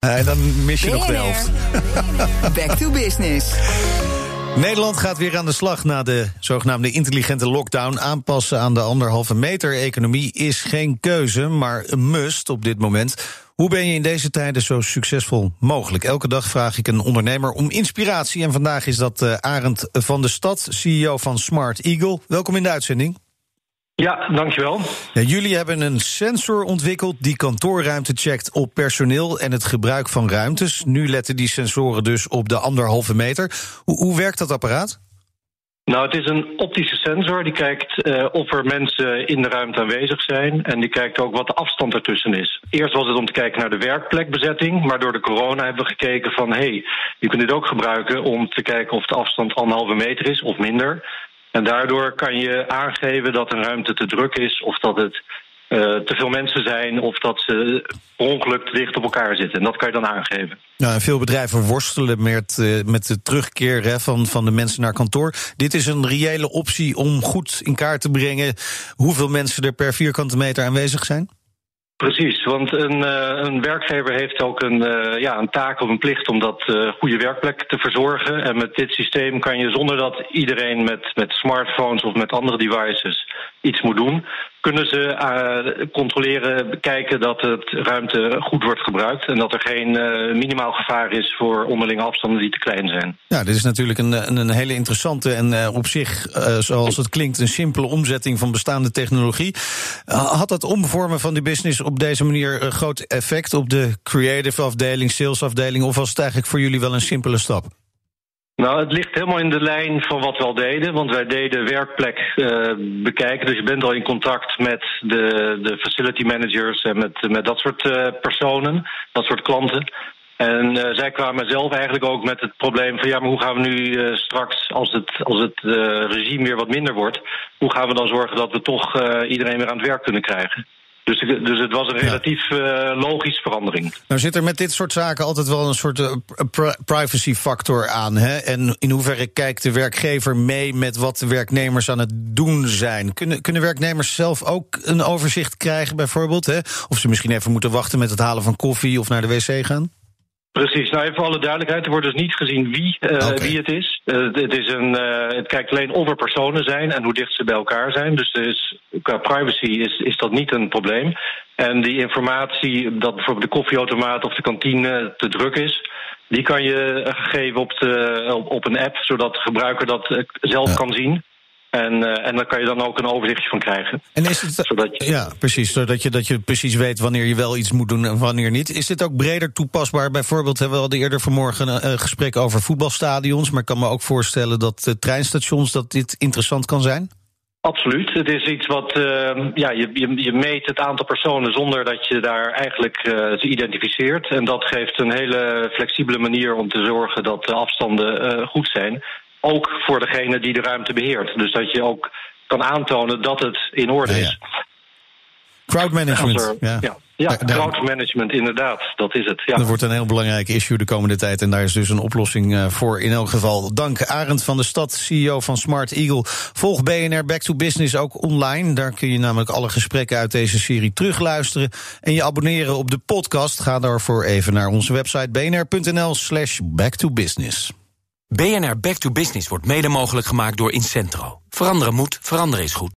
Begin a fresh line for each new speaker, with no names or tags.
En dan mis je nog de helft.
Back to business.
Nederland gaat weer aan de slag na de zogenaamde intelligente lockdown. Aanpassen aan de anderhalve meter economie is geen keuze, maar een must op dit moment. Hoe ben je in deze tijden zo succesvol mogelijk? Elke dag vraag ik een ondernemer om inspiratie. En vandaag is dat eh, Arend van de Stad, CEO van Smart Eagle. Welkom in de uitzending.
Ja, dankjewel.
Ja, jullie hebben een sensor ontwikkeld die kantoorruimte checkt op personeel en het gebruik van ruimtes. Nu letten die sensoren dus op de anderhalve meter. Hoe, hoe werkt dat apparaat?
Nou, het is een optische sensor die kijkt eh, of er mensen in de ruimte aanwezig zijn. En die kijkt ook wat de afstand ertussen is. Eerst was het om te kijken naar de werkplekbezetting. Maar door de corona hebben we gekeken van... hé, hey, je kunt dit ook gebruiken om te kijken of de afstand anderhalve meter is of minder. En daardoor kan je aangeven dat een ruimte te druk is... of dat het eh, te veel mensen zijn of dat ze ongeluk te dicht op elkaar zitten. En dat kan je dan aangeven.
Nou, en veel bedrijven worstelen met, eh, met de terugkeer van, van de mensen naar kantoor. Dit is een reële optie om goed in kaart te brengen hoeveel mensen er per vierkante meter aanwezig zijn?
Precies, want een, uh, een werkgever heeft ook een, uh, ja, een taak of een plicht om dat uh, goede werkplek te verzorgen. En met dit systeem kan je zonder dat iedereen met, met smartphones of met andere devices iets moet doen, kunnen ze controleren, bekijken dat het ruimte goed wordt gebruikt en dat er geen minimaal gevaar is voor onderlinge afstanden die te klein zijn.
Ja, dit is natuurlijk een, een hele interessante en op zich, zoals het klinkt, een simpele omzetting van bestaande technologie. had dat omvormen van die business op deze manier een groot effect op de creative afdeling, salesafdeling, of was het eigenlijk voor jullie wel een simpele stap?
Nou, het ligt helemaal in de lijn van wat we al deden. Want wij deden werkplek uh, bekijken. Dus je bent al in contact met de, de facility managers en met, met dat soort uh, personen, dat soort klanten. En uh, zij kwamen zelf eigenlijk ook met het probleem van ja, maar hoe gaan we nu straks, als het, als het regime weer wat minder wordt, hoe gaan we dan zorgen dat we toch iedereen weer aan het werk kunnen krijgen? Dus, dus het was een relatief ja. uh, logische verandering.
Nou zit er met dit soort zaken altijd wel een soort uh, privacy factor aan. Hè? En in hoeverre kijkt de werkgever mee met wat de werknemers aan het doen zijn? Kunnen, kunnen werknemers zelf ook een overzicht krijgen bijvoorbeeld? Hè? Of ze misschien even moeten wachten met het halen van koffie of naar de wc gaan?
Precies, nou even voor alle duidelijkheid, er wordt dus niet gezien wie, uh, okay. wie het is. Uh, het, is een, uh, het kijkt alleen of er personen zijn en hoe dicht ze bij elkaar zijn. Dus is, qua privacy is, is dat niet een probleem. En die informatie dat bijvoorbeeld de koffieautomaat of de kantine te druk is, die kan je geven op, de, op, op een app, zodat de gebruiker dat zelf ja. kan zien. En, uh, en daar kan je dan ook een overzichtje van krijgen.
En is het, zodat je, ja, precies. Zodat je, dat je precies weet wanneer je wel iets moet doen en wanneer niet. Is dit ook breder toepasbaar? Bijvoorbeeld hebben we hadden eerder vanmorgen een uh, gesprek over voetbalstadions. Maar ik kan me ook voorstellen dat uh, treinstations dat dit interessant kan zijn.
Absoluut. Het is iets wat, uh, ja, je, je, je, meet het aantal personen zonder dat je daar eigenlijk uh, ze identificeert. En dat geeft een hele flexibele manier om te zorgen dat de afstanden uh, goed zijn ook voor degene die de ruimte beheert. Dus dat je ook kan aantonen dat het in orde is.
Ja. Crowdmanagement.
Ja, ja, ja crowdmanagement, inderdaad. Dat is het. Ja.
Dat wordt een heel belangrijk issue de komende tijd. En daar is dus een oplossing uh, voor in elk geval. Dank Arend van de Stad, CEO van Smart Eagle. Volg BNR Back to Business ook online. Daar kun je namelijk alle gesprekken uit deze serie terugluisteren. En je abonneren op de podcast. Ga daarvoor even naar onze website bnr.nl slash back to business.
BNR Back to Business wordt mede mogelijk gemaakt door Incentro. Veranderen moet, veranderen is goed.